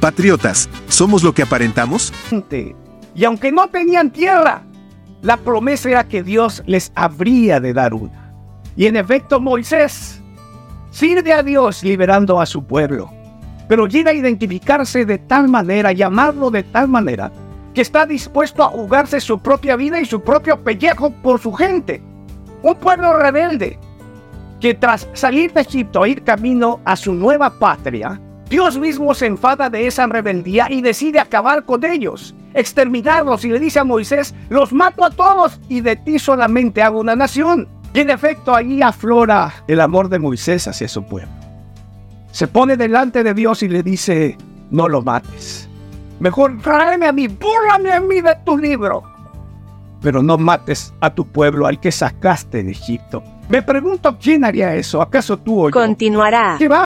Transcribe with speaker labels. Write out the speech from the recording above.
Speaker 1: Patriotas, ¿somos lo que aparentamos?
Speaker 2: Y aunque no tenían tierra, la promesa era que Dios les habría de dar una. Y en efecto Moisés sirve a Dios liberando a su pueblo, pero llega a identificarse de tal manera, llamarlo de tal manera, que está dispuesto a jugarse su propia vida y su propio pellejo por su gente. Un pueblo rebelde que tras salir de Egipto e ir camino a su nueva patria, Dios mismo se enfada de esa rebeldía y decide acabar con ellos, exterminarlos y le dice a Moisés, los mato a todos y de ti solamente hago una nación. Y en efecto ahí aflora el amor de Moisés hacia su pueblo. Se pone delante de Dios y le dice, no lo mates. Mejor tráeme a mí, búrrame a mí de tu libro. Pero no mates a tu pueblo al que sacaste de Egipto. Me pregunto quién haría eso. ¿Acaso tú o yo?
Speaker 3: Continuará.
Speaker 2: ¿Qué va?